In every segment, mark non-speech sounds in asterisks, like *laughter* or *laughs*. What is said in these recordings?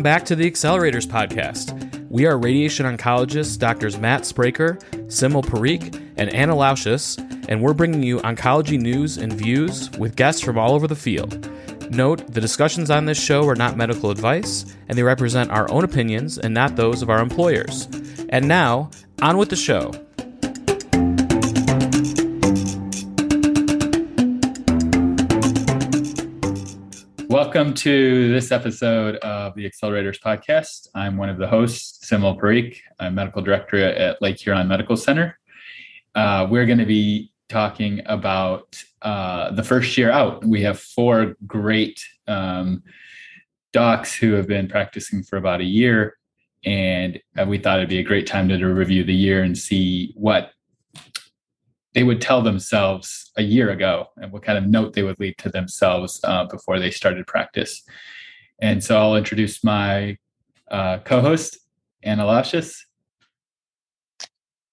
Welcome back to the Accelerators Podcast. We are radiation oncologists Doctors Matt Spraker, Simul Parikh, and Anna Laucis, and we're bringing you oncology news and views with guests from all over the field. Note, the discussions on this show are not medical advice, and they represent our own opinions and not those of our employers. And now, on with the show. Welcome to this episode of the Accelerators Podcast. I'm one of the hosts, Simul Parikh. I'm medical director at Lake Huron Medical Center. Uh, we're going to be talking about uh, the first year out. We have four great um, docs who have been practicing for about a year, and uh, we thought it'd be a great time to, to review the year and see what they would tell themselves a year ago and what kind of note they would leave to themselves uh, before they started practice. And so I'll introduce my uh, co-host, Anna Laucis.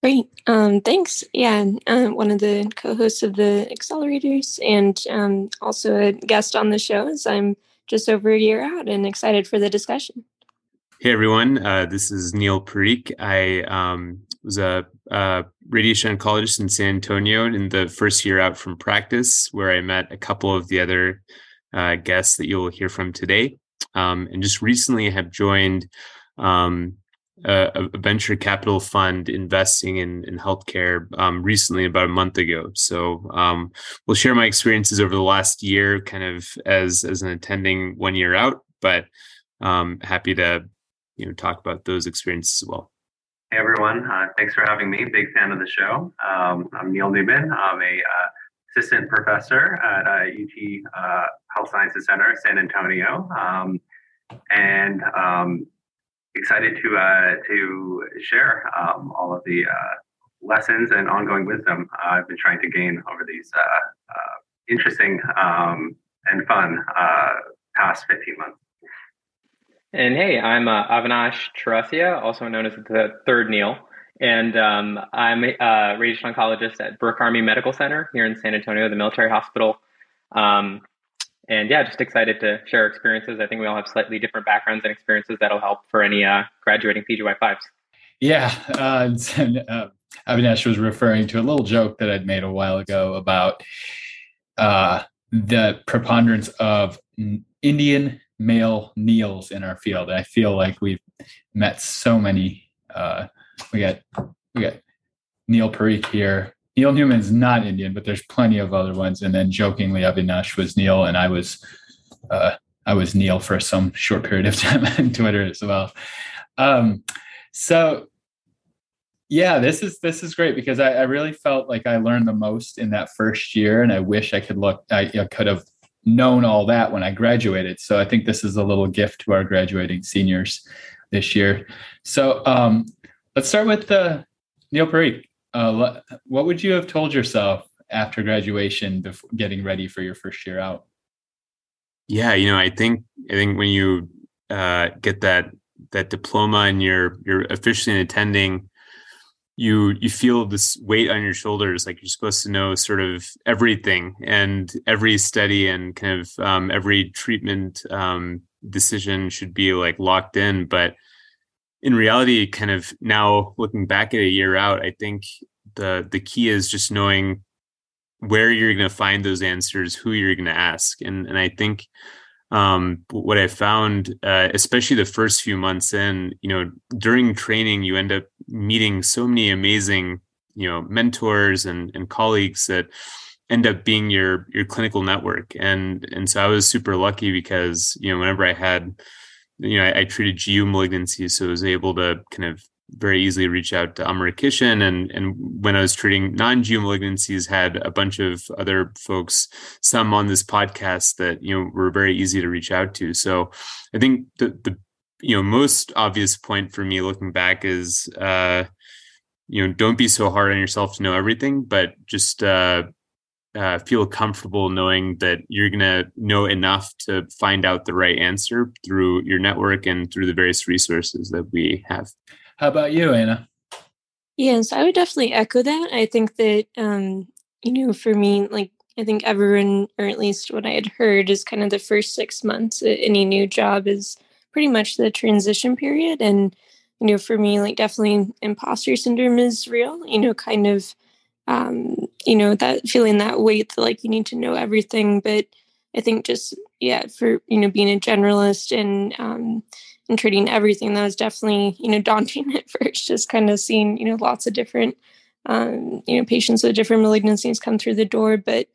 Great. Um, thanks. Yeah, uh, one of the co-hosts of the Accelerators and um, also a guest on the show as I'm just over a year out and excited for the discussion. Hey everyone, uh, this is Neil Parikh. I um, was a, a, radiation oncologist in San Antonio in the first year out from practice, where I met a couple of the other uh, guests that you'll hear from today. Um, and just recently have joined um, a, a, venture capital fund investing in, in healthcare um, recently, about a month ago. So um, we'll share my experiences over the last year, kind of as as an attending one year out, but um, happy to you know talk about those experiences as well. Hey everyone, uh, thanks for having me. Big fan of the show. Um, I'm Neil Newman. I'm a uh, assistant professor at uh, UT uh, Health Sciences Center, San Antonio, um, and um, excited to uh, to share um, all of the uh, lessons and ongoing wisdom I've been trying to gain over these interesting um, and fun past 15 months. And hey, I'm uh, Avinash Chaurasia, also known as the third Neil. And um, I'm a radiation oncologist at Brooke Army Medical Center here in San Antonio, the military hospital. Um, and yeah, just excited to share experiences. I think we all have slightly different backgrounds and experiences that'll help for any uh, graduating PGY5s. Yeah. Uh, uh, Avinash was referring to a little joke that I'd made a while ago about uh, the preponderance of Indian male Neils in our field. I feel like we've met so many. Uh, we got we got Neil Parikh here. Neil Newman's not Indian, but there's plenty of other ones. And then jokingly, Avinash was Neil, and I was uh, I was Neil for some short period of *laughs* time on Twitter as well. Um, so yeah, this is this is great because I, I, really felt like I learned the most in that first year, and I wish I could look. I, I could have known all that when I graduated. So I think this is a little gift to our graduating seniors this year. So um, let's start with uh, Neil Parikh. Uh, what would you have told yourself after graduation, before getting ready for your first year out? Yeah, you know, I think I think when you uh, get that that diploma and you're you're officially attending you you feel this weight on your shoulders like you're supposed to know sort of everything and every study and kind of um, every treatment um, decision should be like locked in. But in reality kind of now looking back at a year out i think the the key is just knowing where you're going to find those answers who you're going to ask. And and i think um, what I found, uh, especially the first few months in, you know, during training, you end up meeting so many amazing, you know, mentors and, and colleagues that end up being your your clinical network. And and so I was super lucky because you know whenever I had, you know, I, I treated GU malignancies, so I was able to kind of very easily reach out to Amar Kishan. And, and when I was treating non-GU malignancies, had a bunch of other folks, some on this podcast that, you know, were very easy to reach out to. So I think the, the you know, most obvious point for me looking back is, uh, you know, don't be so hard on yourself to know everything, but just, uh, uh, feel comfortable knowing that you're going to know enough to find out the right answer through your network and through the various resources that we have. How about you, Anna? Yes, I would definitely echo that. I think that, um, you know, for me, like, I think everyone, or at least what I had heard, is kind of the first six months, at any new job is pretty much the transition period. And, you know, for me, like definitely imposter syndrome is real, you know, kind of, um, you know, that feeling that weight that like you need to know everything. But I think just, yeah, for, you know, being a generalist and, um, and treating everything, that was definitely, you know, *laughs* daunting at first, just kind of seeing, you know, lots of different, um, you know, patients with different malignancies come through the door. But,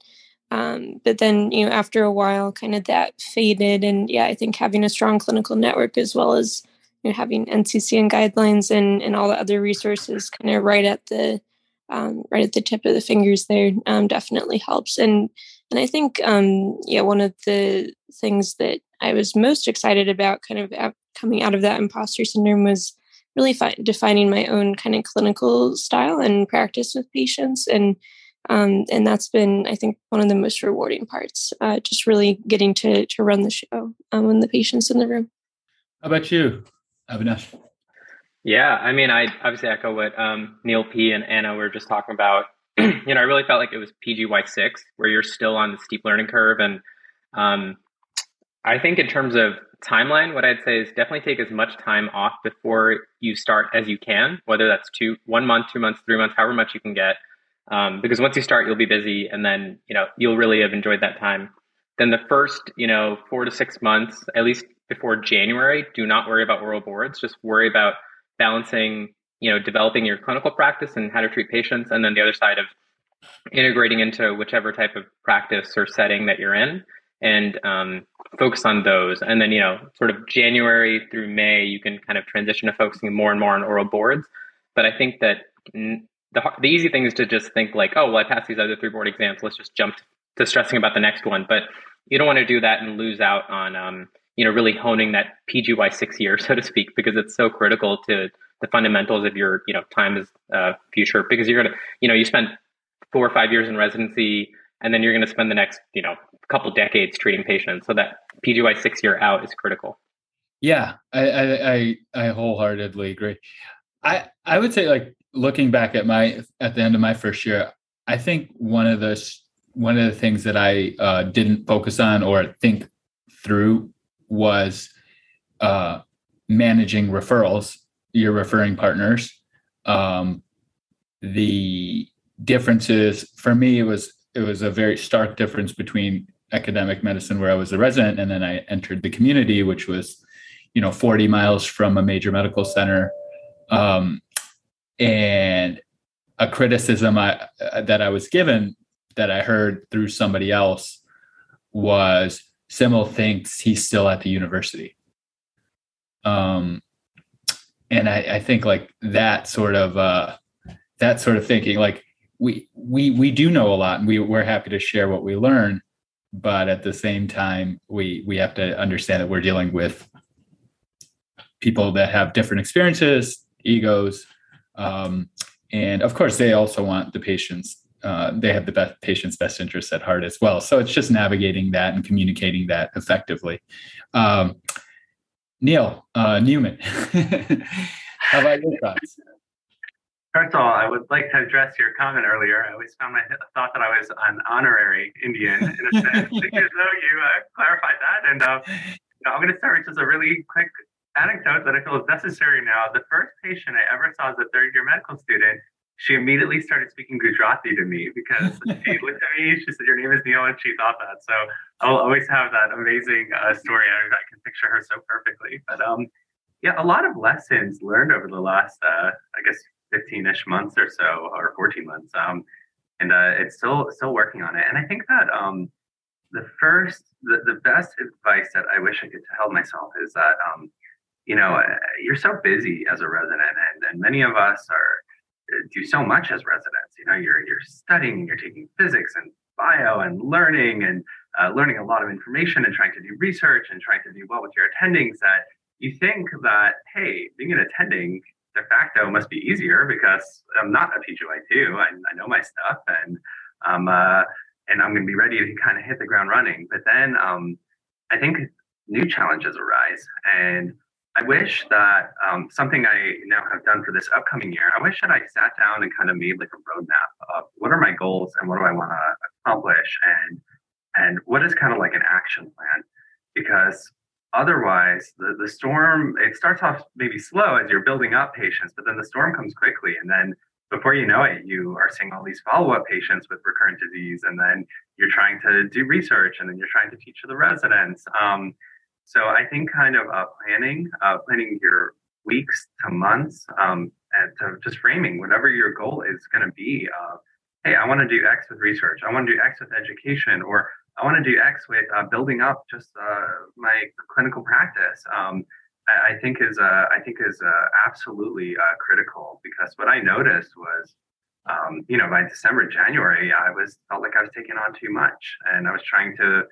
um, but then, you know, after a while, kind of that faded. And yeah, I think having a strong clinical network as well as you know, having NCCN guidelines and, and all the other resources kind of right at the um, right at the tip of the fingers there um, definitely helps. And and I think um, yeah, one of the things that I was most excited about, kind of coming out of that imposter syndrome, was really fi- defining my own kind of clinical style and practice with patients. And um, and that's been i think one of the most rewarding parts uh, just really getting to to run the show um, when the patients in the room. How about you avinash? Yeah i mean i obviously echo what um, neil p and anna were just talking about. *clears throat* You know i really felt like it was pgy6 where you're still on the steep learning curve. And um, i think in terms of timeline what i'd say is definitely take as much time off before you start as you can whether that's two one month two months three months however much you can get um, because once you start, you'll be busy, and then you know you'll really have enjoyed that time. Then the first, you know, four to six months, at least before January, do not worry about oral boards. Just worry about balancing, you know, developing your clinical practice and how to treat patients, and then the other side of integrating into whichever type of practice or setting that you're in, and um, focus on those. And then, you know, sort of January through May, you can kind of transition to focusing more and more on oral boards. But I think that the, the easy thing is to just think like, oh, well, I passed these other three board exams. Let's just jump to stressing about the next one. But you don't want to do that and lose out on, um, you know, really honing that PGY six year, *laughs* so to speak, because it's so critical to the fundamentals of your, you know, time as uh, future. Because you're gonna, you know, you spend four or five years in residency, and then you're to spend the next, you know, couple decades treating patients. So that PGY six year out is critical. Yeah, I, I I I wholeheartedly agree. I I would say like looking back at my at the end of my first year, I think one of the one of the things that I uh, didn't focus on or think through was uh, managing referrals, your referring partners. Um, the differences for me it was it was a very stark difference between academic medicine where I was a resident and then I entered the community, which was you know 40 miles from a major medical center. Um, and a criticism I, that I was given that I heard through somebody else was Simul thinks he's still at the university. Um, and I, I think like that sort of uh, that sort of thinking, like we we we do know a lot, and we we're happy to share what we learn, but at the same time, we we have to understand that we're dealing with people that have different experiences, egos, um, and of course, they also want the patients. Uh, they have the best patient's best interests at heart as well. So it's just navigating that and communicating that effectively. Um, Neil uh, Newman, *laughs* how about your thoughts? First of all, I would like to address your comment earlier. I always found my thought that I was an honorary Indian in a sense, *laughs* because though you uh, clarified that, and uh, I'm going to start with just a really quick anecdote that I feel is necessary now. The first patient I ever saw as a third year medical student, she immediately started speaking Gujarati to me because *laughs* she looked at me, she said, Your name is Neil, and she thought that. So I'll always have that amazing uh, story. I, I, can picture her so perfectly. But um, yeah, a lot of lessons learned over the last, uh, I guess, 15 ish months or so, or 14 months. Um, and uh, it's still still working on it. And I think that um, the first, the, the best advice that I wish I could tell myself is that um, you know, uh, you're so busy as a resident, and, and many of us are uh, do so much as residents. You know, you're you're studying, you're taking physics and bio and learning and uh, learning a lot of information and trying to do research and trying to do well with your attendings. That you think that hey, being an attending de facto must be easier because I'm not a PGY2. I, I know my stuff and um uh, and I'm going to be ready to kind of hit the ground running. But then um, I think new challenges arise and I wish that um, something I now have done for this upcoming year, I wish that I sat down and kind of made like a roadmap of what are my goals and what do I want to accomplish and and what is kind of like an action plan because otherwise the, the storm it starts off maybe slow as you're building up patients but then the storm comes quickly. And then before you know it you are seeing all these follow-up patients with recurrent disease and then you're trying to do research and then you're trying to teach the residents. Um, so i think kind of uh, planning uh, planning your weeks to months um, and to just framing whatever your goal is going to be uh, hey i want to do x with research. I want to do x with education or I want to do X with uh, building up just uh, my clinical practice. Um, I, I, think is uh, I think is uh, absolutely uh, critical because what I noticed was, um, you know, by December, January, I was felt like I was taking on too much, and I was trying to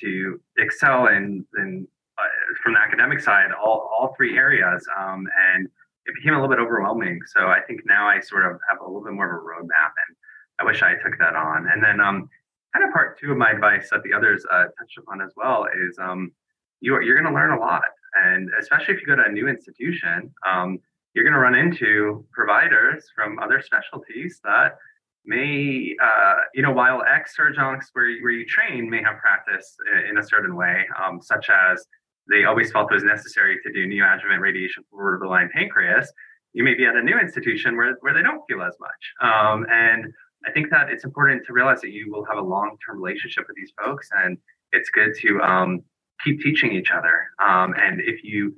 to excel in in uh, from the academic side all all three areas, um, and it became a little bit overwhelming. So I think now I sort of have a little bit more of a roadmap, and I wish I took that on. And then um, kind of part two of my advice that the others uh, touched upon as well is um, you are, you're going to learn a lot. And especially if you go to a new institution, um, you're going to run into providers from other specialties that may, uh, you know, while ex surgeons where, where you train may have practice in a certain way, um, such as they always felt it was necessary to do neoadjuvant radiation for borderline pancreas, you may be at a new institution where, where they don't feel as much. Um, and I think that it's important to realize that you will have a long term relationship with these folks, and it's good to um, keep teaching each other. Um, and if you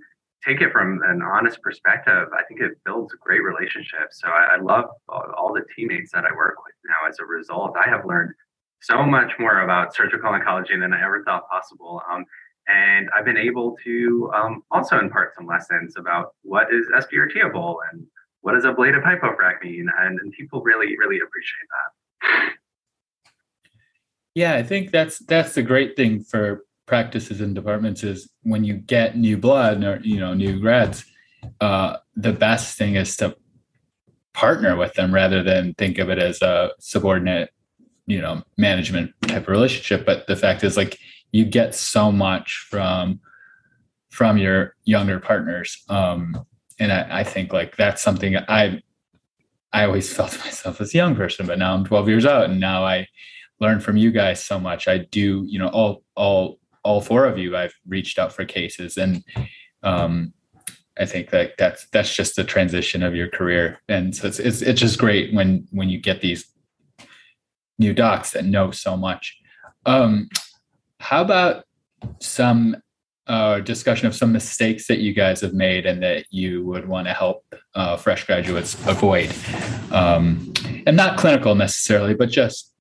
take it from an honest perspective, I think it builds great relationships. So I, I love all, all, the teammates that I work with now. As a result, I have learned so much more about surgical oncology than I ever thought possible. Um, and I've been able to um, also impart some lessons about what is SBRTable and what does ablative hypofrac mean? And, and people really, really appreciate that. Yeah, I think that's that's the great thing for practices and departments is when you get new blood or you know new grads, uh, the best thing is to partner with them rather than think of it as a subordinate, you know, management type of relationship. But the fact is, like, you get so much from from your younger partners um, and I, I think like that's something I I always *laughs* felt myself as a young person, but now I'm 12 years out, and now I learn from you guys so much. I do, you know, all all all four of you, I've reached out for cases, and um, I think that that's that's just the transition of your career, and so it's it's it's just great when when you get these new docs that know so much. Um, how about some uh, discussion of some mistakes that you guys have made and that you would want to help uh, fresh graduates avoid. Um, and not clinical necessarily, but just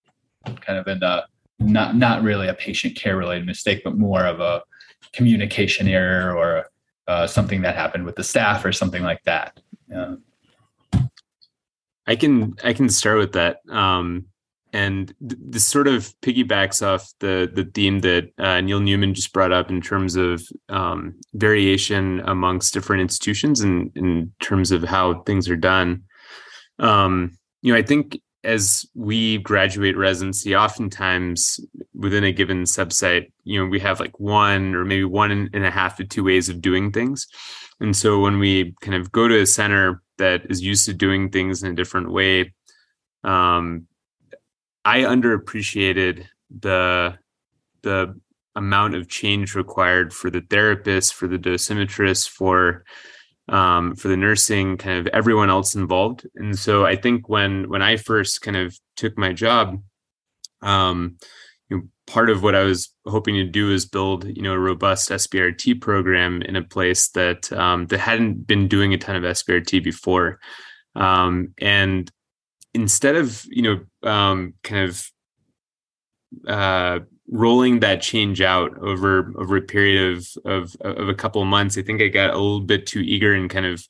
kind of in the not not really a patient care related mistake, but more of a communication error or uh, something that happened with the staff or something like that. I can I can start with that. Um, and th- this sort of piggybacks off the the theme that uh, Neil Newman just brought up in terms of um, variation amongst different institutions and in terms of how things are done. Um, you know, I think as we graduate residency, oftentimes within a given subsite, you know, we have like one or maybe one and a half to two ways of doing things. And so when we kind of go to a center that is used to doing things in a different way, um, I underappreciated the the amount of change required for the therapist, for the dosimetrist, for um, for the nursing, kind of everyone else involved. And so I think when when I first kind of took my job, um, you know, part of what I was hoping to do is build, you know, a robust SBRT program in a place that um, that hadn't been doing a ton of SBRT before. Um, and instead of you know um, kind of uh, rolling that change out over over a period of, of of a couple of months, I think I got a little bit too eager and kind of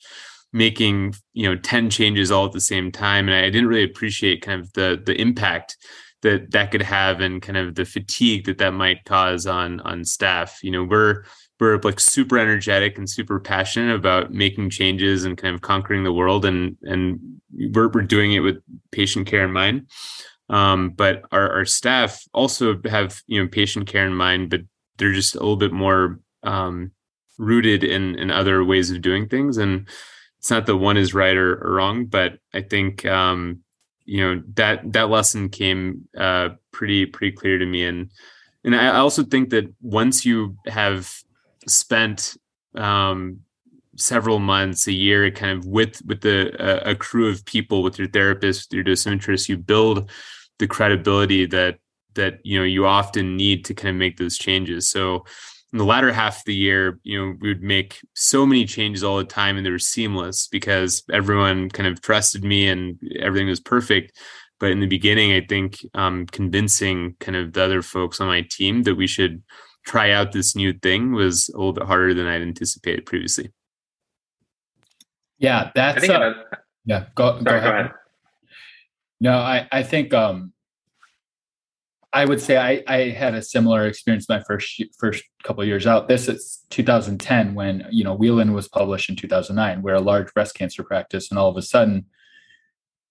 making you know 10 changes all at the same time and i didn't really appreciate kind of the the impact that that could have and kind of the fatigue that that might cause on on staff. You know we're we're like super energetic and super passionate about making changes and kind of conquering the world and and we're, we're doing it with patient care in mind. Um, but our, our staff also have you know patient care in mind but they're just a little bit more um, rooted in in other ways of doing things. And it's not that one is right or, or wrong but i think um, you know that that lesson came uh, pretty pretty clear to me. And and i also think that once you have spent um, several months, a year, kind of with with the uh, a crew of people, with your therapist, with your dosimetrist, you build the credibility that that you know you often need to kind of make those changes. So in the latter half of the year, you know, we would make so many changes all the time and they were seamless because everyone kind of trusted me and everything was perfect. But in the beginning, I think um, convincing kind of the other folks on my team that we should try out this new thing was a little bit harder than I'd anticipated previously. Yeah, that's uh, yeah. Go, sorry, go, ahead. go ahead. No, I I think um, I would say I I had a similar experience my first first couple years out. This is 2010 when you know Whelan was published in 2009. We're a large breast cancer practice, and all of a sudden,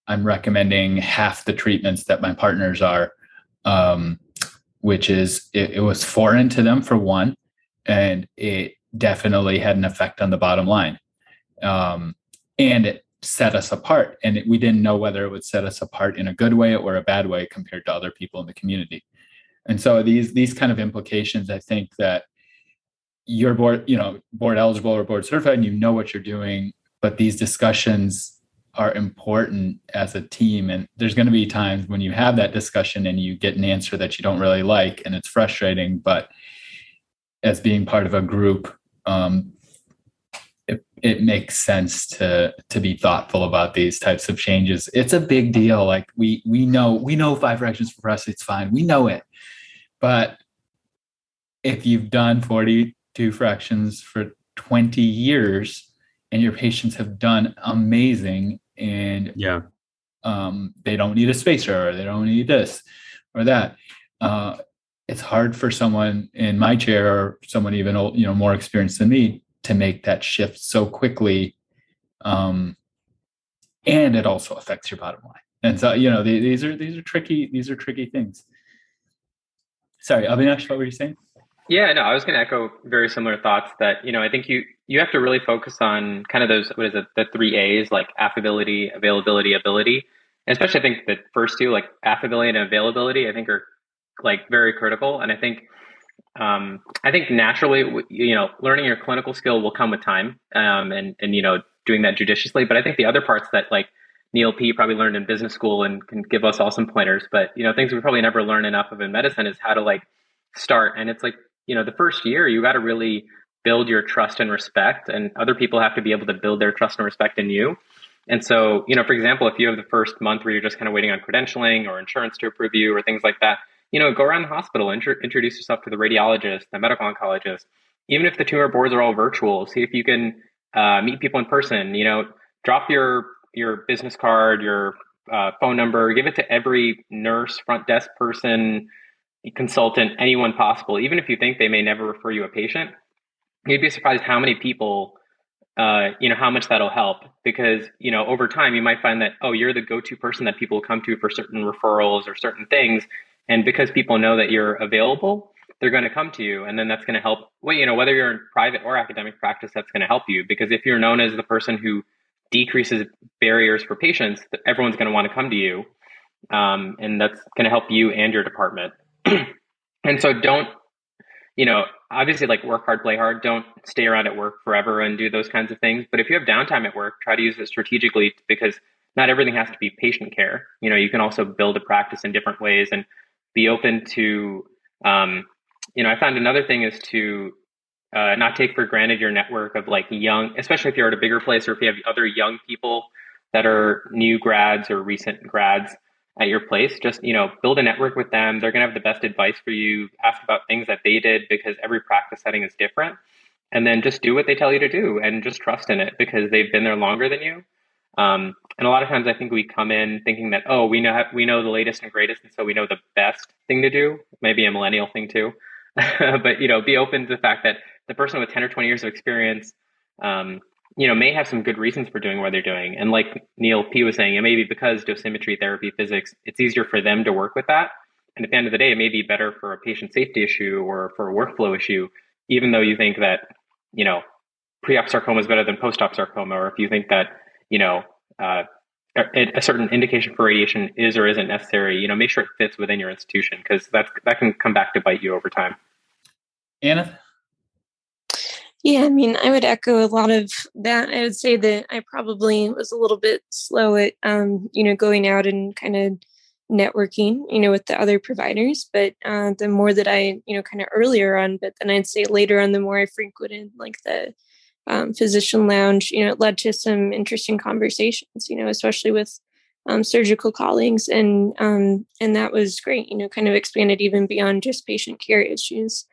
I'm recommending half the treatments that my partners are. Um, which is it, it was foreign to them for one, and it definitely had an effect on the bottom line. Um, and it set us apart. And it, we didn't know whether it would set us apart in a good way or a bad way compared to other people in the community. And so these these kind of implications, I think that you're board, you know, board eligible or board certified, and you know what you're doing. But these discussions are important as a team. And there's going to be times when you have that discussion and you get an answer that you don't really like and it's frustrating. But as being part of a group um, it, it makes sense to to be thoughtful about these types of changes. It's a big deal. Like we we know we know five fractions for us it's fine. We know it. But if you've done 42 fractions for 20 years and your patients have done amazing and yeah. um, they don't need a spacer or they don't need this or that. Uh, it's hard for someone in my chair or someone even old, you know more experienced than me to make that shift so quickly um, and it also affects your bottom line. And so you know these are these are tricky these are tricky things. Sorry avinash what were you saying? Yeah, no, I was going to echo very similar thoughts that, you know, I think you, you have to really focus on kind of those, what is it, the three A's, like affability, availability, ability. And especially I think the first two, like affability and availability, I think are like very critical. And I think, um, I think naturally, you know, learning your clinical skill will come with time, um, and, and, you know, doing that judiciously. But I think the other parts that like Neil P probably learned in business school and can give us all some pointers, but, you know, things we probably never learn enough of in medicine is how to like start. And it's like you know the first year you got to really build your trust and respect and other people have to be able to build their trust and respect in you. And so you know for example if you have the first month where you're just kind of waiting on credentialing or insurance to approve you or things like that you know go around the hospital intro- introduce yourself to the radiologist the medical oncologist. Even if the tumor boards are all virtual see if you can uh, meet people in person you know drop your your business card your uh, phone number give it to every nurse front desk person consultant, anyone possible, even if you think they may never refer you a patient, you'd be surprised how many people, uh, you know, how much that'll help. Because you know, over time, you might find that oh, you're the go-to person that people come to for certain referrals or certain things, and because people know that you're available, they're going to come to you, and then that's going to help. Well, you know, whether you're in private or academic practice, that's going to help you because if you're known as the person who decreases barriers for patients, everyone's going to want to come to you. Um, and that's going to help you and your department. *clears throat* and so don't, you know, obviously like work hard, play hard. Don't stay around at work forever and do those kinds of things. But if you have downtime at work, try to use it strategically because not everything has to be patient care. You know, you can also build a practice in different ways and be open to, um, you know, I found another thing is to uh, not take for granted your network of like young, especially if you're at a bigger place or if you have other young people that are new grads or recent grads at your place just you know build a network with them. They're going to have the best advice for you ask about things that they did because every practice setting is different. And then just do what they tell you to do and just trust in it because they've been there longer than you. Um, and a lot of times i think we come in thinking that oh we know we know the latest and greatest and so we know the best thing to do. Maybe a millennial thing too. *laughs* But you know be open to the fact that the person with 10 or 20 years of experience um, you know, may have some good reasons for doing what they're doing. And like Neil P was saying, it may be because dosimetry, therapy, physics, it's easier for them to work with that. And at the end of the day, it may be better for a patient safety issue or for a workflow issue, even though you think that, you know, pre-op sarcoma is better than post-op sarcoma, or if you think that, you know, uh, a, a, certain indication for radiation is or isn't necessary, you know, make sure it fits within your institution because that that can come back to bite you over time. Anna? Yeah, I mean, I would echo a lot of that. I would say that I probably was a little bit slow at, um, you know, going out and kind of networking, you know, with the other providers. But uh, the more that I, you know, kind of earlier on, but then I'd say later on, the more I frequented like the um, physician lounge, you know, it led to some interesting conversations, you know, especially with um, surgical colleagues, and um, and that was great. You know, kind of expanded even beyond just patient care issues.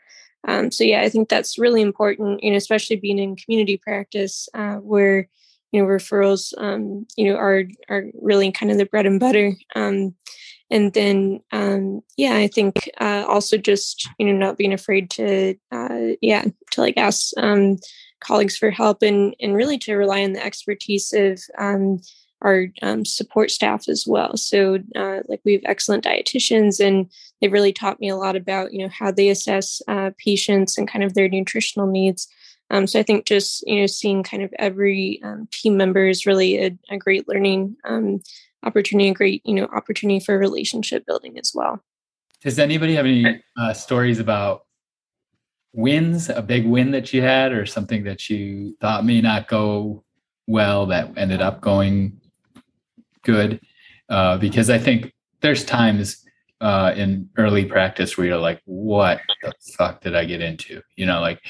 Um, so yeah, I think that's really important. You know, especially being in community practice uh, where you know referrals, um, you know, are are really kind of the bread and butter. Um, and then um, yeah, I think uh, also just you know not being afraid to uh, yeah to like ask colleagues for help and and really to rely on the expertise of um, our um, support staff as well. So, uh, like we have excellent dietitians, and they've really taught me a lot about you know how they assess uh, patients and kind of their nutritional needs. Um, so I think just you know seeing kind of every um, team member is really a, a great learning um, opportunity, a great you know opportunity for relationship building as well. Does anybody have any uh, stories about wins, a big win that you had, or something that you thought may not go well that ended up going good uh, because I think there's times uh, in early practice where you're like, what the fuck did I get into? You know, like,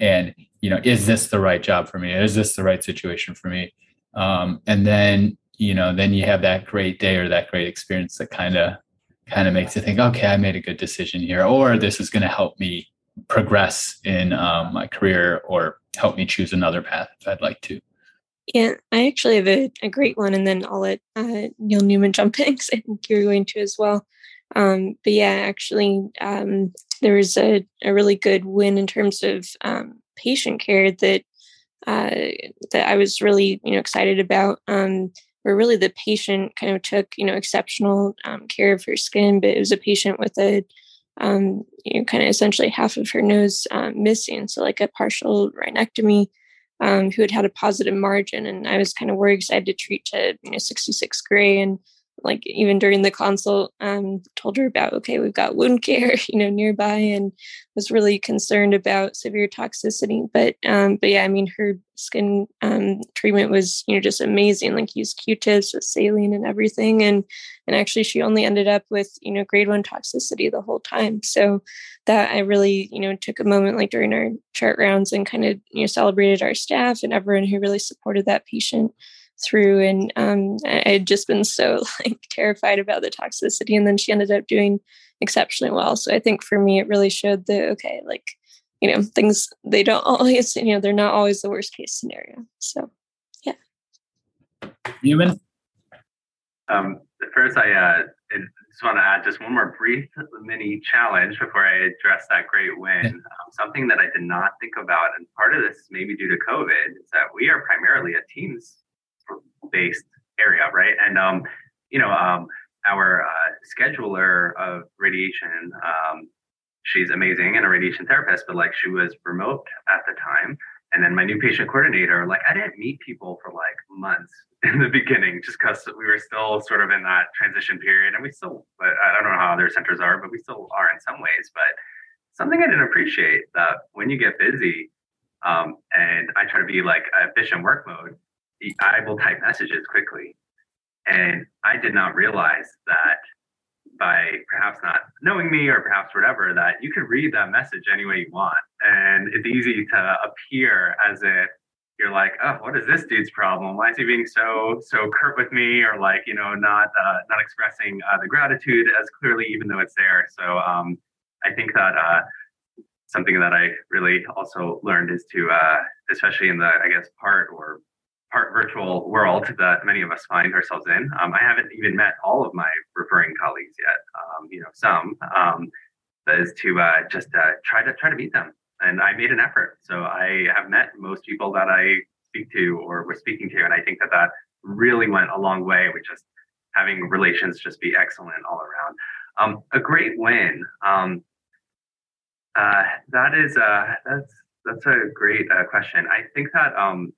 and, you know, is this the right job for me? Is this the right situation for me? Um, and then, you know, then you have that great day or that great experience that kind of, kind of makes you think, okay, I made a good decision here, or this is going to help me progress in um, my career or help me choose another path if I'd like to. Yeah, I actually have a, a great one, and then I'll let uh, Neil Newman jump *laughs* in because I think you're going to as well. Um, but yeah, actually, um, there was a, a really good win in terms of um, patient care that uh, that I was really you know excited about. Um, where really the patient kind of took you know exceptional um, care of her skin, but it was a patient with a um, you know kind of essentially half of her nose missing, so like a partial rhinectomy um, who had had a positive margin. And I was kind of worried because I had to treat to, you know, 66 gray. And like even during the consult, um, told her about, okay, we've got wound care, *laughs* you know, nearby and was really concerned about severe toxicity. But, um, but yeah, I mean, her skin um, treatment was, you know, just amazing. Like used Q-tips with saline and everything. And, and actually she only ended up with, you know, grade one toxicity the whole time. So that I really, you know, took a moment like during our chart rounds and kind of, you know, celebrated our staff and everyone who really supported that patient through. And um, I had just been so *laughs* like terrified about the toxicity. And then she ended up doing exceptionally well. So I think for me, it really showed that, okay, like, you know, things, they don't *laughs* always, you know, they're not always the worst case scenario. So, yeah. human Um, first, I uh, just want to add just one more brief mini challenge before I address that great win. Um, something that I did not think about, and part of this maybe due to COVID, is that we are primarily a teams based area, right? And um, you know, um, our uh, scheduler of radiation, um, she's amazing and a radiation therapist, but like she was remote at the time. And then my new patient coordinator, like I didn't meet people for like months *laughs* in the beginning, just because we were still sort of in that transition period, and we still, I don't know how other centers are, but we still are in some ways. But something I didn't appreciate that when you get busy, um, and I try to be like efficient work mode, I will type messages quickly. And I did not realize that by perhaps not knowing me or perhaps whatever, that you can read that message any way you want. And it's easy to appear as if you're like, oh, what is this dude's problem? Why is he being so so curt with me, or like, you know, not uh, not expressing uh, the gratitude as clearly, even though it's there. So um, I think that uh, something that I really also learned is to, uh, especially in the I guess part or part virtual world that many of us find ourselves in. Um, I haven't even met all of my referring colleagues yet. Um, you know, some. Um, is to uh, just uh, try to try to meet them, and I made an effort. So I have met most people that I speak to or was speaking to, and I think that that really went a long way with just having relations just be excellent all around. Um, a great win. Um, uh, that is uh, that's that's a great uh, question. I think that um,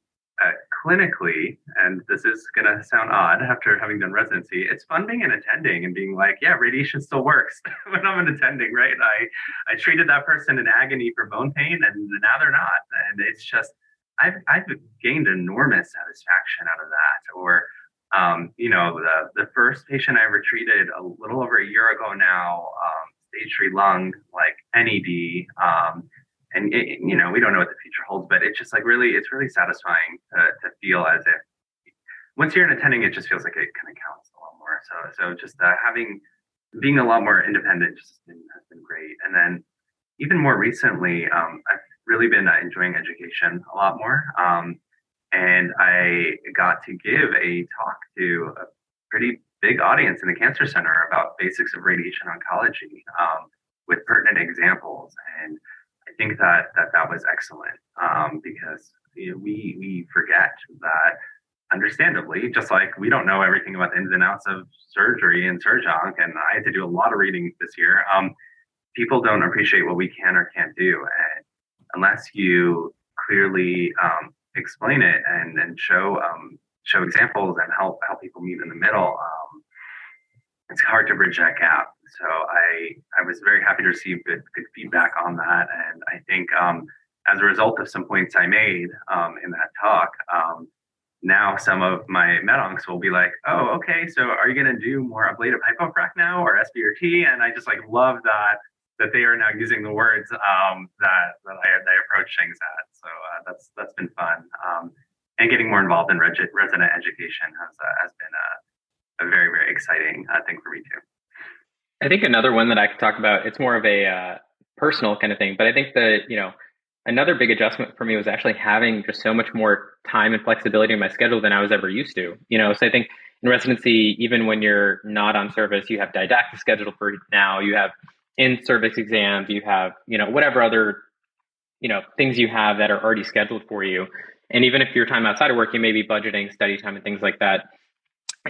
uh, clinically, and this is going to sound odd after having done residency, it's fun being an attending and being like, yeah, radiation still works *laughs* when I'm an attending, right? I, I treated that person in agony for bone pain and now they're not. And it's just, I've, I've gained enormous satisfaction out of that. Or, um, you know, the, the first patient I ever treated a little over a year ago now, um, stage three lung, like NED, um, and it, you know we don't know what the future holds but it's just like really it's really satisfying to, to feel as if once you're in attending it just feels like it kind of counts a lot more. So so just uh, having being a lot more independent just been, has been great. And then even more recently um, i've really been uh, enjoying education a lot more um, and i got to give a talk to a pretty big audience in the cancer center about basics of radiation oncology um, with pertinent examples. And think that that that was excellent um, because you know, we we forget that understandably, just like we don't know everything about the ins and outs of surgery and surgeonc, and I had to do a lot of reading this year. Um, people don't appreciate what we can or can't do, and unless you clearly um, explain it and and show um, show examples and help help people meet in the middle, um, it's hard to bridge that gap. So I I was very happy to receive good good feedback on that, and I think um, as a result of some points I made um, in that talk, um, now some of my medoncs will be like, oh, okay, so are you going to do more ablative hypofrac now or SBRT? And I just like love that that they are now using the words um, that that I, approach things at. So uh, that's that's been fun, um, and getting more involved in resident education has uh, has been a, a very very exciting uh, thing for me too. I think another one that I could talk about, it's more of a uh, personal kind of thing, but I think that, you know, another big adjustment for me was actually having just so much more time and flexibility in my schedule than I was ever used to. You know, so I think in residency, even when you're not on service, you have didactic scheduled for now, you have in service exams, you have, you know, whatever other, you know, things you have that are already scheduled for you. And even if your time outside of work, you may be budgeting study time and things like that.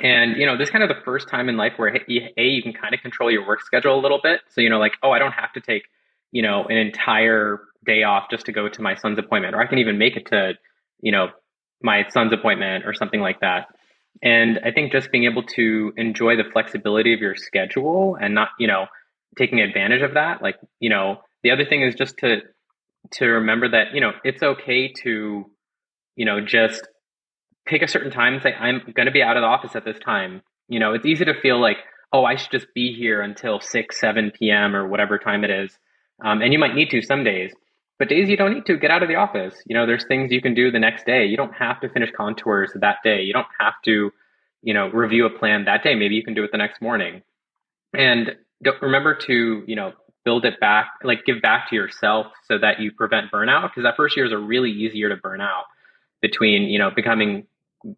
And you know, this is kind of the first time in life where a you can kind of control your work schedule a little bit. So you know, like oh, I don't have to take you know an entire day off just to go to my son's appointment, or I can even make it to you know my son's appointment or something like that. And I think just being able to enjoy the flexibility of your schedule and not you know taking advantage of that. Like you know, the other thing is just to to remember that you know it's okay to you know just pick a certain time and say, I'm going to be out of the office at this time. You know, it's easy to feel like, oh, I should just be here until 6, 7 p.m. or whatever time it is. Um, and you might need to some days, but days you don't need to get out of the office. You know, there's things you can do the next day. You don't have to finish contours that day. You don't have to, you know, review a plan that day. Maybe you can do it the next morning. And remember to, you know, build it back, like give back to yourself so that you prevent burnout. Because that first year is a really easy year to burn out between, you know, becoming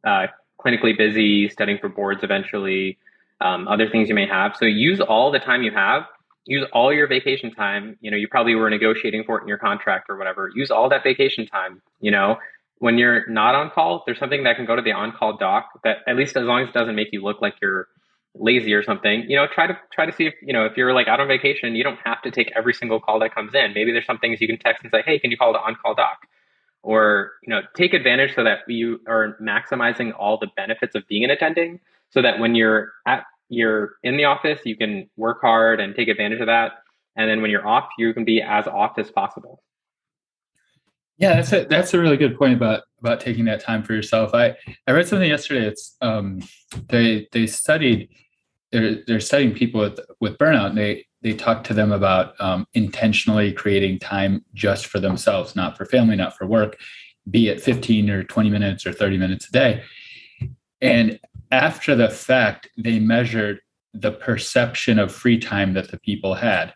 uh, clinically busy, studying for boards eventually, um, other things you may have. So use all the time you have. Use all your vacation time. You know, you probably were negotiating for it in your contract or whatever. Use all that vacation time. You know, when you're not on call, there's something that can go to the on-call doc that at least as long as it doesn't make you look like you're lazy or something, you know, try to try to see if, you know, if you're like out on vacation, you don't have to take every single call that comes in. Maybe there's some things you can text and say, hey, can you call the on-call doc? Or you know take advantage so that you are maximizing all the benefits of being an attending so that when you're at you're in the office you can work hard and take advantage of that. And then when you're off you can be as off as possible. Yeah that's a that's a really good point about about taking that time for yourself. I i read something yesterday it's um they they studied they're they're studying people with with burnout and they they talk to them about um, intentionally creating time just for themselves, not for family, not for work, be it 15 or 20 minutes or 30 minutes a day. And after the fact, they measured the perception of free time that the people had.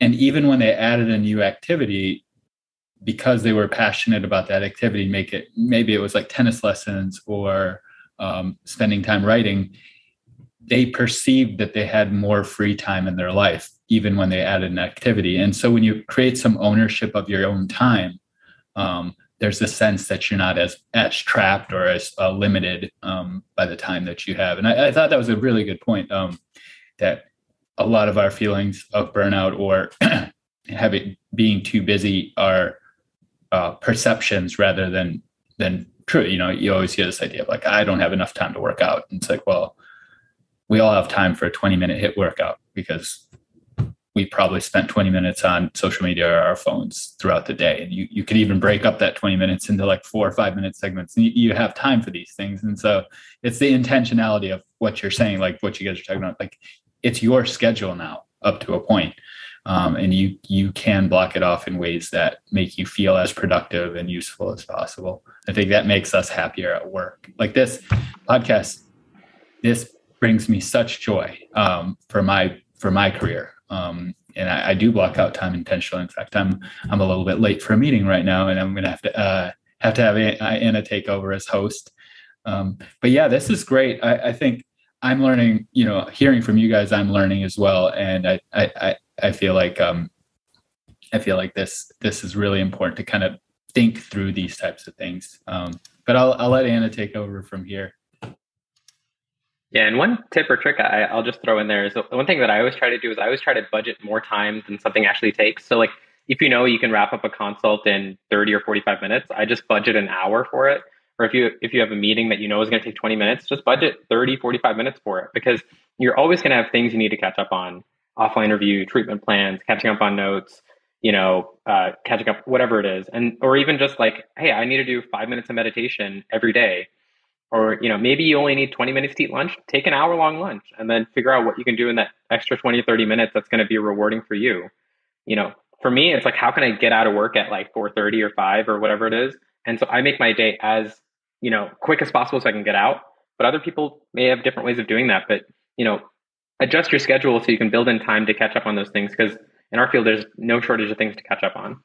And even when they added a new activity, because they were passionate about that activity, make it maybe it was like tennis lessons or um, spending time writing, they perceived that they had more free time in their life, even when they added an activity. And so when you create some ownership of your own time, um, there's a sense that you're not as as trapped or as uh, limited um, by the time that you have. And I, I, thought that was a really good point. Um, that a lot of our feelings of burnout or *clears throat* having being too busy are uh, perceptions rather than than true. You know, you always hear this idea of like, I don't have enough time to work out. And it's like, well, we all have time for a 20 minute HIIT workout because we probably spent 20 minutes on social media or our phones throughout the day. And you, you could even break up that 20 minutes into like four or five minute segments. And you, you have time for these things. And so it's the intentionality of what you're saying, like what you guys are talking about. Like it's your schedule now up to a point. Um, and you you can block it off in ways that make you feel as productive and useful as possible. I think that makes us happier at work. Like this podcast, this brings me such joy um, for my for my career. Um, and I, I, do block out time intentionally. In fact, I'm I'm a little bit late for a meeting right now, and I'm going to have to uh, have to have Anna take over as host. Um, but yeah, this is great. I, I, think I'm learning. You know, hearing from you guys, I'm learning as well, and I I I, feel like um, I feel like this this is really important to kind of think through these types of things. Um, but I'll I'll let Anna take over from here. Yeah, and one tip or trick I, will just throw in there is the one thing that I always try to do is I always try to budget more time than something actually takes. So like if you know you can wrap up a consult in 30 or 45 minutes, I just budget an hour for it. Or if you if you have a meeting that you know is going to take 20 minutes, just budget 30, 45 minutes for it because you're always going to have things you need to catch up on, offline review, treatment plans, catching up on notes, you know, uh, catching up, whatever it is, and or even just like, hey, I need to do five minutes of meditation every day or you know maybe you only need 20 minutes to eat lunch take an hour long lunch and then figure out what you can do in that extra 20 30 minutes that's going to be rewarding for you. You know for me it's like how can i get out of work at like 4.30 or 5 or whatever it is? And so i make my day as you know quick as possible so i can get out. But other people may have different ways of doing that. But you know adjust your schedule so you can build in time to catch up on those things because in our field there's no shortage of things to catch up on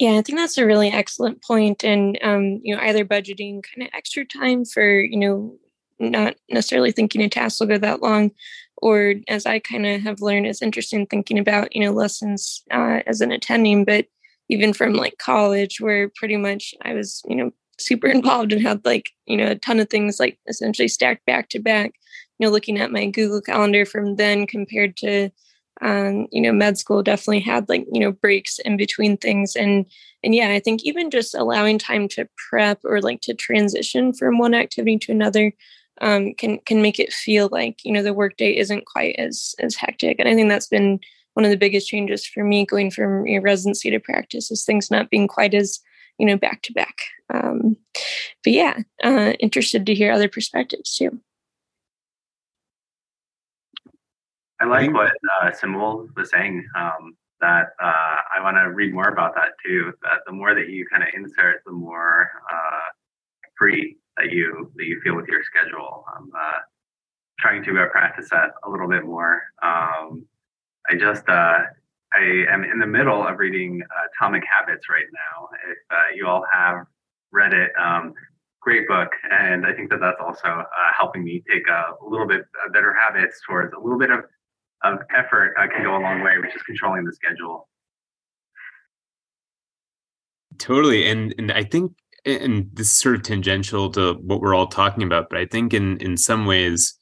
yeah, I think that's a really excellent point, and um, you know, either budgeting kind of extra time for you know not necessarily thinking a task will go that long, or as I kind of have learned, is interesting thinking about you know lessons uh, as an attending, but even from like college, where pretty much I was you know super *laughs* involved and had like you know a ton of things like essentially stacked back to back. You know, looking at my Google Calendar from then compared to um, you know, med school definitely had like, you know, breaks in between things. And and yeah, I think even just allowing time to prep or like to transition from one activity to another um, can can make it feel like, you know, the workday isn't quite as as hectic. And I think that's been one of the biggest changes for me going from your residency to practice is things not being quite as you know back to back um, but yeah uh, interested to hear other perspectives too I like what uh, Simul was saying. Um, that uh, I want to read more about that too. That the more that you kind of insert, the more uh, free that you that you feel with your schedule. I'm uh, trying to uh, practice that a little bit more. Um, I just uh, I am in the middle of reading Atomic Habits right now. If you all have read it, um, great book, and I think that that's also helping me take a, a little bit better habits towards a little bit of of effort uh, can go a long way, which is controlling the schedule. Totally, and and I think, and this is sort of tangential to what we're all talking about, but I think in in some ways,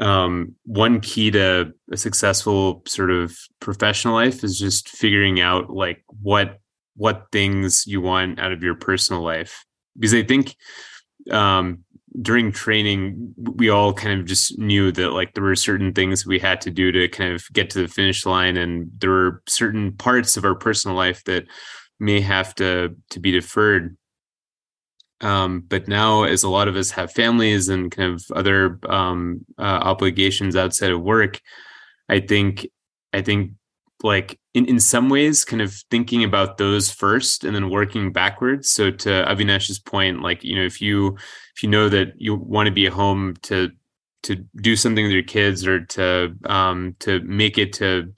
um, one key to a successful sort of professional life is just figuring out like what what things you want out of your personal life, because I think um, during training we all kind of just knew that like there were certain things we had to do to kind of get to the finish line and there were certain parts of our personal life that may have to to be deferred. Um, but now as a lot of us have families and kind of other um, uh, obligations outside of work i think i think like in, in some ways kind of thinking about those first and then working backwards so to avinash's point like you know if you if you know that you want to be at home to to do something with your kids or to um to make it to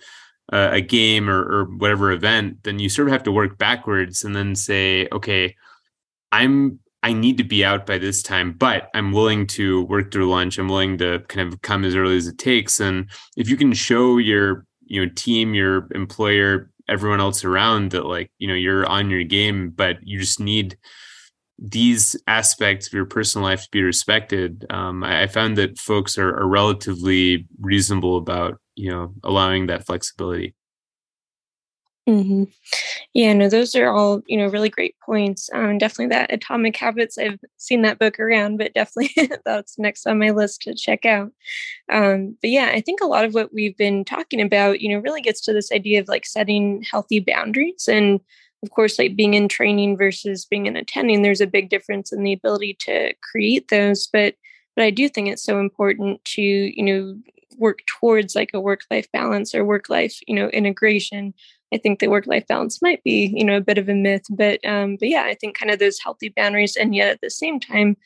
a, a game or, or whatever event then you sort of have to work backwards and then say okay i'm I need to be out by this time, but I'm willing to work through lunch. I'm willing to kind of come as early as it takes. And if you can show your you know team your employer everyone else around that like you know you're on your game but you just need these aspects of your personal life to be respected. Um, I, I, found that folks are, are relatively reasonable about you know allowing that flexibility Mm-hmm. Yeah, no, those are all you know really great points. Um, definitely that Atomic Habits. I've seen that book around, but definitely *laughs* that's next on my list to check out. Um, but yeah, I think a lot of what we've been talking about, you know, really gets to this idea of like setting healthy boundaries, and of course, like being in training versus being in attending. There's a big difference in the ability to create those, but but I do think it's so important to you know work towards like a work life balance or work life you know integration I think the work life balance might be, you know, a bit of a myth, but um, but yeah, I think kind of those healthy boundaries, and yet at the same time,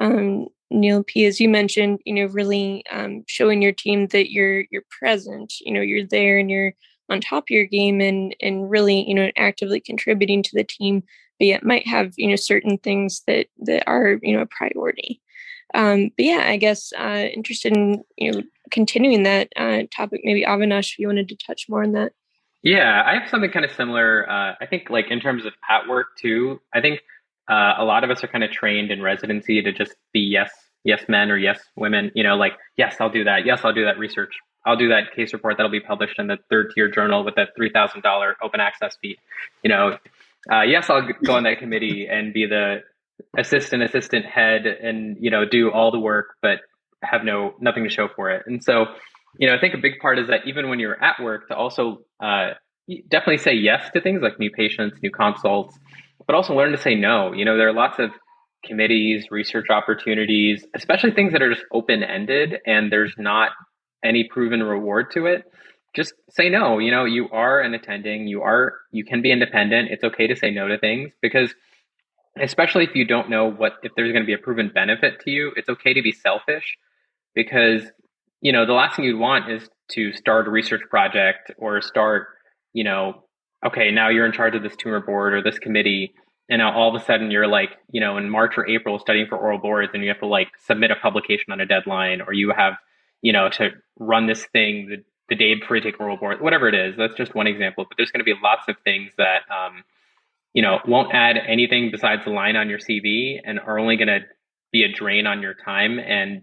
um, Neil P, as you mentioned, you know, really um, showing your team that you're you're present, you know, you're there and you're on top of your game, and and really, you know, actively contributing to the team, but yet might have you know certain things that that are you know a priority. Um, but yeah, I guess uh, interested in you know continuing that uh, topic. Maybe Avinash, if you wanted to touch more on that. Yeah, I have something kind of similar. Uh, I think, like in terms of at work too. I think uh, a lot of us are kind of trained in residency to just be yes, yes men or yes women. You know, like yes, I'll do that. Yes, I'll do that research. I'll do that case report that'll be published in the third tier journal with that three thousand dollar open access fee. You know, uh, yes, I'll go on that committee and be the assistant assistant head and you know do all the work, but have no nothing to show for it. And so you know, I think a big part is that even when you're at work, to also uh, definitely say yes to things like new patients, new consults, but also learn to say no. You know, there are lots of committees, research opportunities, especially things that are just open ended and there's not any proven reward to it. Just say no. You know, you are an attending, you are, you can be independent. It's okay to say no to things because especially if you don't know what if there's going to be a proven benefit to you it's okay to be selfish because you know, the last thing you'd want is to start a research project or start, you know, okay, now you're in charge of this tumor board or this committee. And now all of a sudden you're like, you know, in March or April studying for oral boards and you have to like submit a publication on a deadline or you have, you know, to run this thing the, the day before you take oral board, whatever it is. That's just one example. But there's going to be lots of things that, um, you know, won't add anything besides the line on your CV and are only going to be a drain on your time and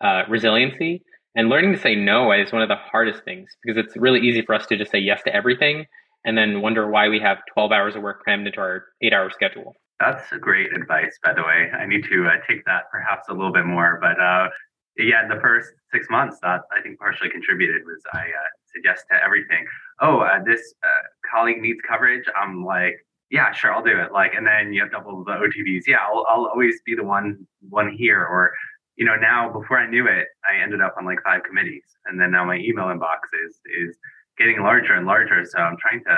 uh, resiliency. And learning to say no is one of the hardest things because it's really easy for us to just say yes to everything and then wonder why we have 12 hours of work crammed into our eight hour schedule. That's great advice, by the way. I need to uh, take that perhaps a little bit more. But uh, yeah, the first six months, that I think partially contributed was I uh, said yes to everything. Oh, uh, this uh, colleague needs coverage. I'm like, yeah, sure, I'll do it. Like, and then you have double the OTVs. Yeah, I'll, I'll always be the one one here. Or you know, now before I knew it, I ended up on like five committees, and then now my email inbox is is getting larger and larger. So I'm trying to,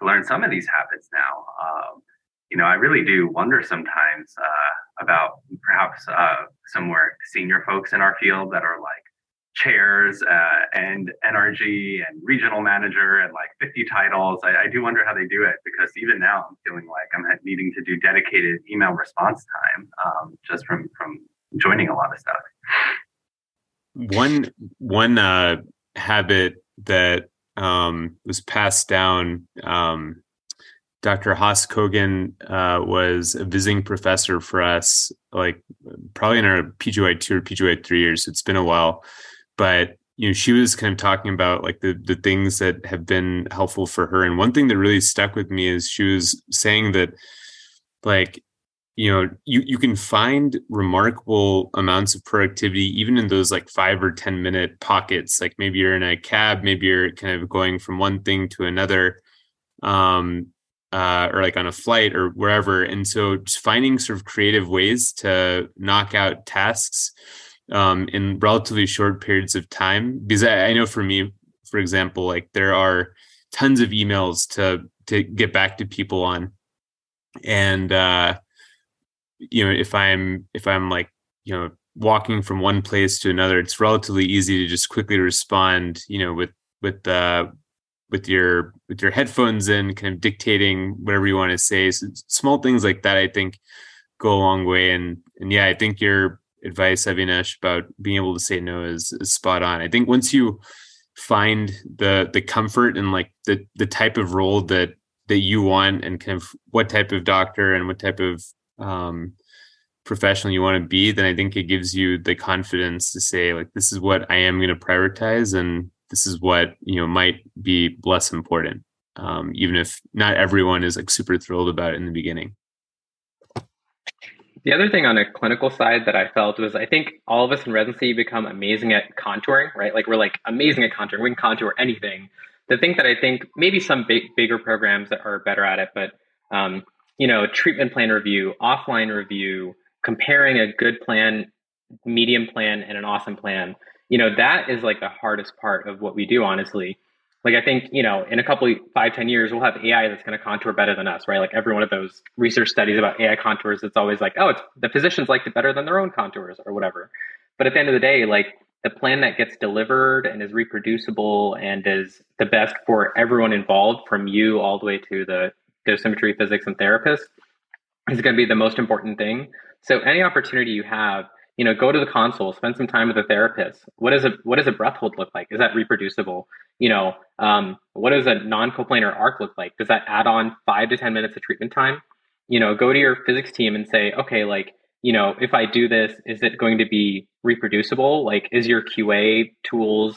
to learn some of these habits now. Um, you know, I really do wonder sometimes uh, about perhaps uh, some more senior folks in our field that are like chairs uh, and NRG and regional manager and like 50 titles. I, I, do wonder how they do it because even now I'm feeling like I'm needing to do dedicated email response time um, just from from joining a lot of stuff. One one uh, habit that um, was passed down. Um, Dr. Haas Kogan uh, was a visiting professor for us, like probably in our PGY two or PGY three years. It's been a while, but you know, she was kind of talking about like the the things that have been helpful for her. And one thing that really stuck with me is she was saying that like you know you you can find remarkable amounts of productivity even in those like 5 or 10 minute pockets. Like maybe you're in a cab maybe you're kind of going from one thing to another um uh, or like on a flight or wherever. And so just finding sort of creative ways to knock out tasks um, in relatively short periods of time. Because I, I know for me for example like there are tons of emails to to get back to people on. And uh you know if i'm if i'm like you know walking from one place to another it's relatively easy to just quickly respond you know with with uh with your with your headphones in kind of dictating whatever you want to say. So small things like that i think go a long way. And and yeah i think your advice avinash about being able to say no is, is spot on. I think once you find the the comfort and like the the type of role that that you want and kind of what type of doctor and what type of um, professional you want to be, then I think it gives you the confidence to say, like, this is what I am going to prioritize, and this is what you know might be less important. um, even if not everyone is like super thrilled about it in the beginning. The other thing on a clinical side that I felt was I think all of us in residency become amazing at contouring, right? Like we're like amazing at contouring. We can contour anything. The thing that I think maybe some big, bigger programs that are better at it, but um, you know, treatment plan review, offline review, comparing a good plan, medium plan, and an awesome plan. You know, that is like the hardest part of what we do, honestly like I think you know in a couple five ten years we'll have AI that's going to contour better than us, right? Like every one of those research studies about AI contours, it's always like, oh, it's the physicians liked it better than their own contours or whatever. But at the end of the day, like the plan that gets delivered and is reproducible and is the best for everyone involved, from you all the way to the dosimetry physics and therapist, is going to be the most important thing. So any opportunity you have you know, go to the console, spend some time with a therapist. What is a what does a breath hold look like? Is that reproducible? You know, um, what does a non-coplanar arc look like? Does that add on five to ten minutes of treatment time? You know, go to your physics team and say, okay, like, you know, if I do this, is it going to be reproducible? Like, is your QA tools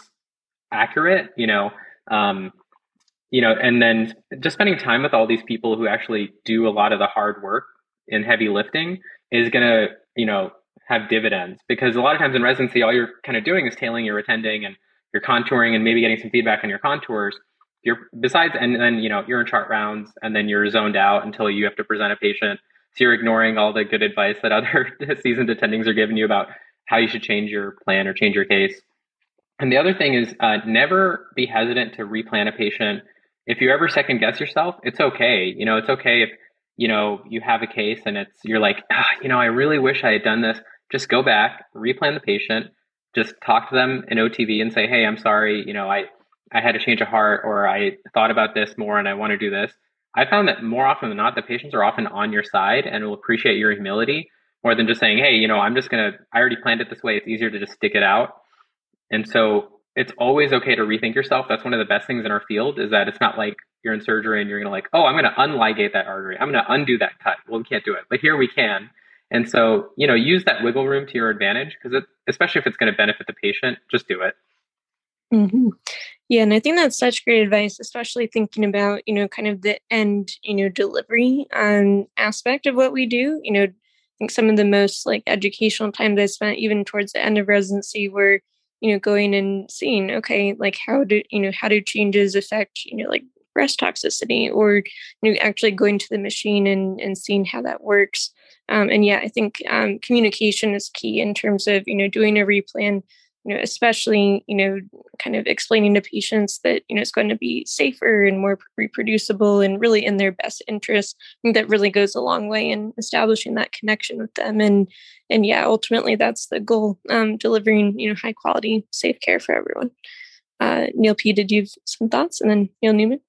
accurate? You know, um, you know, and then just spending time with all these people who actually do a lot of the hard work and heavy lifting is going to, you know, have dividends because a lot of times in residency, all you're kind of doing is tailing your attending and you're contouring and maybe getting some feedback on your contours. You're besides, and then you know you're in chart rounds and then you're zoned out until you have to present a patient. So you're ignoring all the good advice that other *laughs* seasoned attendings are giving you about how you should change your plan or change your case. And the other thing is uh, never be hesitant to replan a patient. If you ever second guess yourself, it's okay. You know, it's okay if you know you have a case and it's you're like, ah, you know, I really wish I had done this just go back, replan the patient, just talk to them in OTV and say, hey, I'm sorry, you know, I, I had to change a heart or I thought about this more and I want to do this. I found that more often than not, the patients are often on your side and will appreciate your humility more than just saying, hey, you know, I'm just going to, I already planned it this way. It's easier to just stick it out. And so it's always okay to rethink yourself. That's one of the best things in our field is that it's not like you're in surgery and you're going to like, oh, I'm going to unligate that artery. I'm going to undo that cut. Well, we can't do it. But here we can. And so, you know, use that wiggle room to your advantage because it especially if it's going to benefit the patient, just do it. Mm-hmm. Yeah, and I think that's such great advice, especially thinking about you know kind of the end you know delivery um, aspect of what we do. You know, I think some of the most like educational time that I spent even towards the end of residency were you know going and seeing okay like how do you know how do changes affect you know like breast toxicity or you know actually going to the machine and and seeing how that works um, and yeah, I think um, communication is key in terms of you know doing a replan. You know, especially you know, kind of explaining to patients that you know it's going to be safer and more reproducible and really in their best interest. That really goes a long way in establishing that connection with them. And and yeah, ultimately that's the goal: um, delivering you know high quality, safe care for everyone. Uh, Neil P, did you have some thoughts? And then Neil Newman.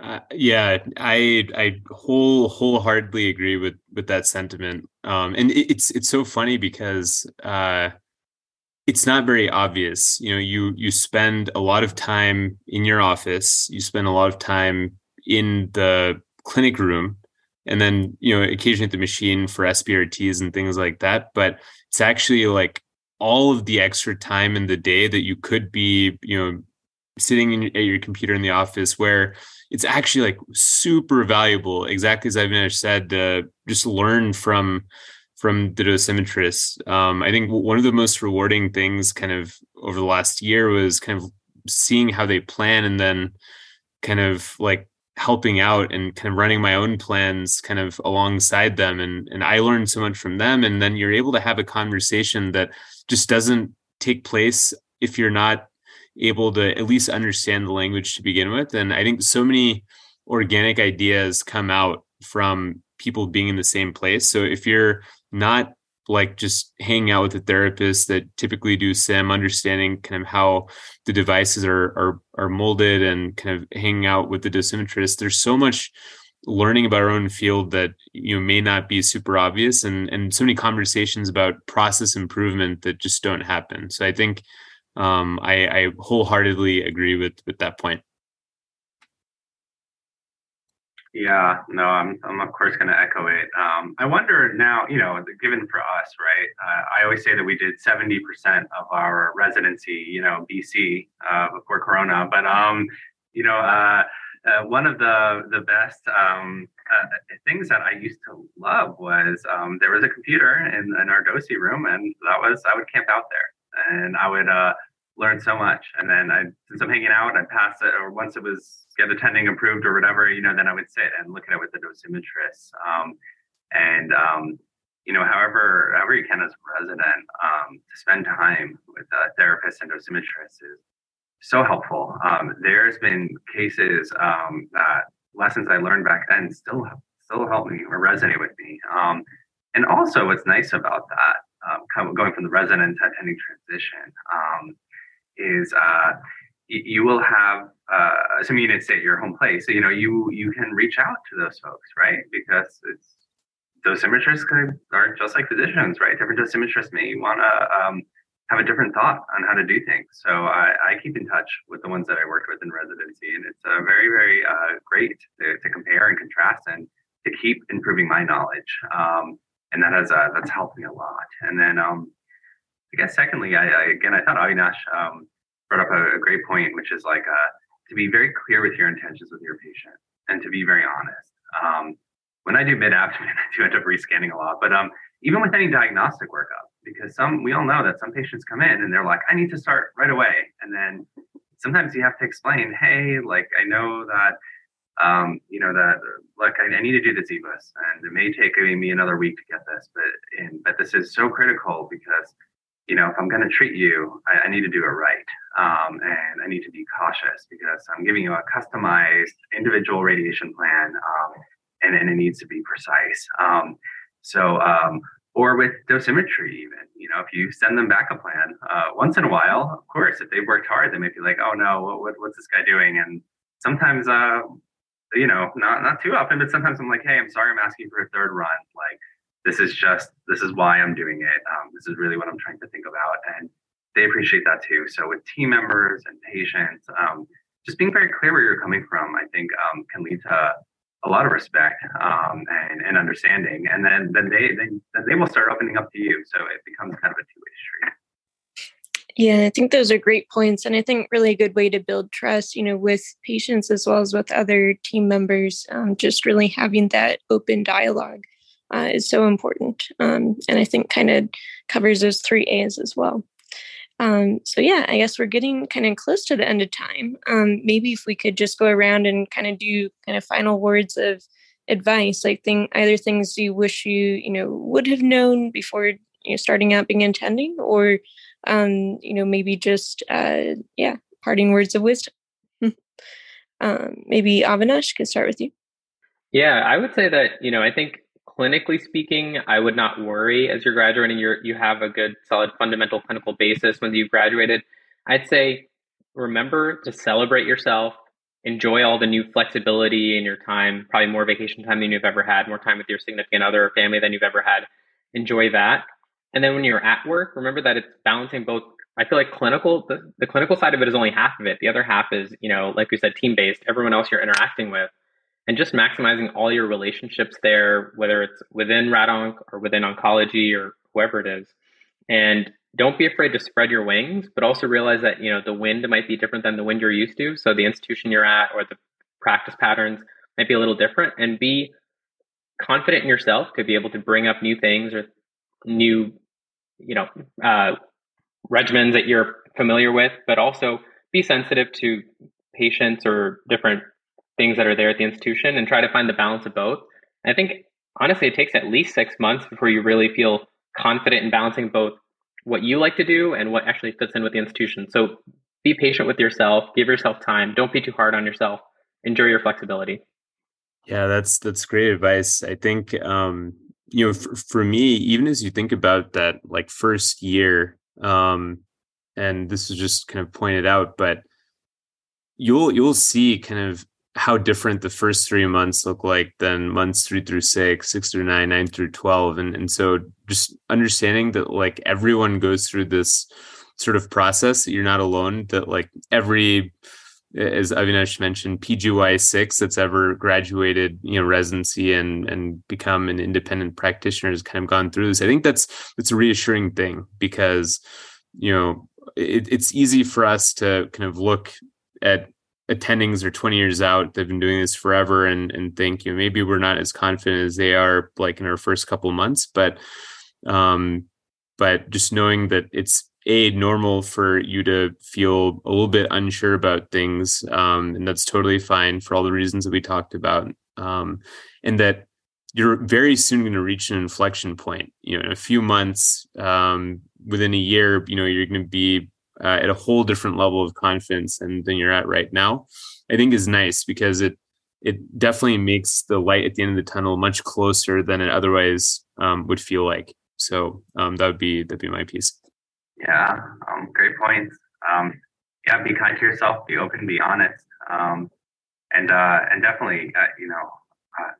Uh, yeah, I I whole wholeheartedly agree with with that sentiment. Um, and it, it's it's so funny because uh, it's not very obvious. You know, you you spend a lot of time in your office, you spend a lot of time in the clinic room, and then you know occasionally at the machine for SBRTs and things like that. But it's actually like all of the extra time in the day that you could be, you know, sitting in, at your computer in the office where it's actually like super valuable exactly as i've said to just learn from from the dosimetrists. Um, i think one of the most rewarding things kind of over the last year was kind of seeing how they plan and then kind of like helping out and kind of running my own plans kind of alongside them. And and I learned so much from them. And then you're able to have a conversation that just doesn't take place if you're not able to at least understand the language to begin with. And I think so many organic ideas come out from people being in the same place. So if you're not like just hanging out with a therapist that typically do sim understanding kind of how the devices are are are molded and kind of hanging out with the dosimetrist there's so much learning about our own field that you know may not be super obvious and and so many conversations about process improvement that just don't happen so i think um, I, I wholeheartedly agree with with that point. Yeah, no, I'm, I'm of course going to echo it. Um, I wonder now, you know, given for us, right? Uh, I always say that we did 70% of our residency, you know, BC uh, before Corona, but um, You know, uh, uh, one of the the best um, uh, things that I used to love was um, there was a computer in, in our DOSI room, and that was I would camp out there, and I would uh, learn so much. And then I, since I'm hanging out, I'd pass it, or once it was get attending approved or whatever, you know, then I would sit and look at it with the dosimetrist. Um, and um, you know, however, however you can as a resident, um, to spend time with a therapist and dosimetrist is so helpful. Um, there's been cases um, that lessons I learned back then still still help me or resonate with me. Um, and also, what's nice about that, um, going from the resident to attending transition, is uh, you will have uh, you didn't at your home place. So, you know, you you can reach out to those folks, right? Because it's dosimetrists are just like physicians, right? Different dosimetrists may want to um, have a different thought on how to do things. So I, I, keep in touch with the ones that I worked with in residency, and it's uh, very, very uh, great to, to, compare and contrast and to keep improving my knowledge. Um, and that has uh, that's helped me a lot. And then um, I guess secondly, I, I, again I thought Avinash um, brought up a, a, great point, which is like uh, to be very clear with your intentions with your patient and to be very honest. Um, when I do mid abdomen, *laughs* I do end up rescanning a lot, but um, even with any diagnostic workup, because some we all know that some patients come in and they're like, I need to start right away, and then sometimes you have to explain, hey, like I know that um, you know that like I, I, need to do this EBUS, and it may take me another week to get this, but but this is so critical because you know if I'm going to treat you, I, I, need to do it right, um, and I need to be cautious because I'm giving you a customized individual radiation plan, um, and, and it needs to be precise. Um, so um, or with dosimetry even you know if you send them back a plan uh, once in a while of course if they've worked hard they might be like oh no what, what's this guy doing and sometimes uh, you know not not too often but sometimes i'm like hey i'm sorry i'm asking for a third run like this is just this is why i'm doing it um, this is really what i'm trying to think about and they appreciate that too so with team members and patients um, just being very clear where you're coming from i think um, can lead to a lot of respect um, and, and understanding, and then then they, they then they will start opening up to you. So it becomes kind of a two way street. Yeah, I think those are great points, and I think really a good way to build trust, you know, with patients as well as with other team members. Um, just really having that open dialogue uh, is so important, um, and I think kind of covers those three A's as well. Um, so yeah, I guess we're getting kind of close to the end of time. Um, maybe if we could just go around and kind of do kind of final words of advice, like thing either things you wish you you know would have known before you know starting out being intending, or um, you know maybe just uh, yeah, parting words of wisdom. um, maybe Avinash could start with you. Yeah, I would say that you know I think clinically speaking, I would not worry as you're graduating. You you have a good, solid, fundamental clinical basis when you've graduated. I'd say remember to celebrate yourself, enjoy all the new flexibility in your time, probably more vacation time than you've ever had, more time with your significant other or family than you've ever had. Enjoy that. And then when you're at work, remember that it's balancing both. I feel like clinical, the, the clinical side of it is only half of it. The other half is, you know, like we said, team based, everyone else you're interacting with and just maximizing all your relationships there, whether it's within RadOnc or within oncology or whoever it is. And don't be afraid to spread your wings, but also realize that, you know, the wind might be different than the wind you're used to. So the institution you're at or the practice patterns might be a little different and be confident in yourself to be able to bring up new things or new, you know, uh, regimens that you're familiar with, but also be sensitive to patients or different things that are there at the institution and try to find the balance of both. And I think honestly, it takes at least six months before you really feel confident in balancing both what you like to do and what actually fits in with the institution. So be patient with yourself, give yourself time, don't be too hard on yourself, enjoy your flexibility. Yeah, that's that's great advice. I think um, you know, for, for me, even as you think about that like first year, um, and this is just kind of pointed out, but you'll you'll see kind of how different the first three months look like than months three through six, six through nine, nine through 12. And, and so just understanding that like everyone goes through this sort of process, that you're not alone, that like every, as Avinash mentioned, PGY six that's ever graduated, you know, residency and and become an independent practitioner has kind of gone through this. I think that's that's a reassuring thing because, you know, it, it's easy for us to kind of look at attendings are 20 years out they've been doing this forever and and think you know maybe we're not as confident as they are like in our first couple months but um but just knowing that it's a normal for you to feel a little bit unsure about things um and that's totally fine for all the reasons that we talked about um and that you're very soon going to reach an inflection point. You know in a few months um within a year you know you're going to be uh, at a whole different level of confidence than, than you're at right now i think is nice because it it definitely makes the light at the end of the tunnel much closer than it otherwise um, would feel like. So um, that would be that'd be my piece. Yeah um, great point. um, yeah be kind to yourself be open be honest um, and uh, and definitely uh, you know uh,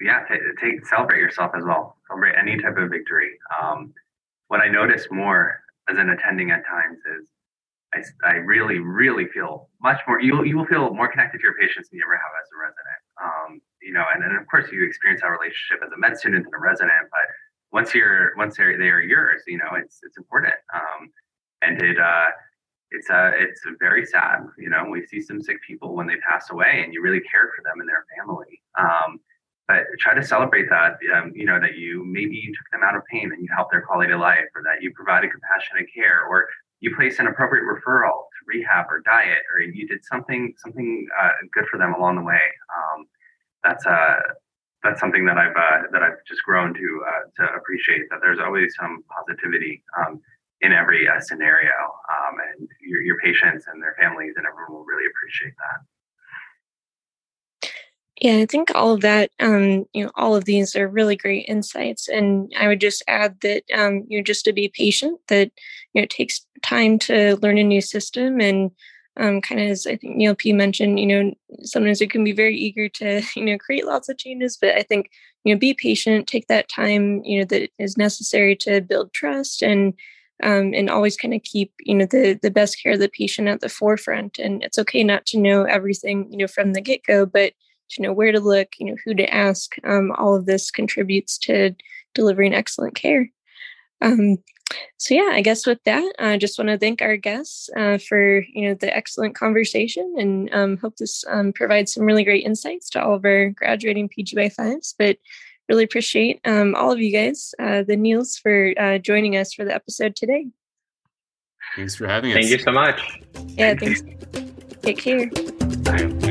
yeah t- take celebrate yourself as well. Celebrate any type of victory. Um, what i notice more as an attending at times is I, I really, really feel much more, you, you will feel more connected to your patients than you ever have as a resident. Um, you know, and then of course you experience that relationship as a med student and a resident, but once you're, once they're, they are yours, you know, it's, it's important. Um, and it, uh, it's uh, it's very sad. You know, we see some sick people when they pass away, and you really care for them and their family. Um, but try to celebrate that um, you know that you maybe you took them out of pain and you helped their quality of life or that you provided compassionate care or you placed an appropriate referral to rehab or diet or you did something something uh, good for them along the way um, that's uh that's something that I've uh, that I've just grown to uh, to appreciate that there's always some positivity um, in every uh, scenario um, and your, your patients and their families and everyone will really appreciate that. Yeah, I think all of that, um, you know, all of these are really great insights. And I would just add that, um, you know, just to be patient, that, you know, it takes time to learn a new system. And um, kind of as I think Neil P mentioned, you know, sometimes we can be very eager to, *laughs* you know, create lots of changes. But I think, you know, be patient, take that time, you know, that is necessary to build trust and, um, and always kind of keep you know the the best care of the patient at the forefront and it's okay not to know everything you know from the get-go but to know where to look, you know, who to ask. Um, all of this contributes to delivering excellent care. Um, so yeah, I guess with that, I just want to thank our guests uh, for you know the excellent conversation, and um, hope this um, provides some really great insights to all of our graduating PGY fives. But really appreciate um, all of you guys, uh, the Neils, for uh, joining us for the episode today. Thanks for having us. Thank you so much. Yeah, thanks. Take care. Bye.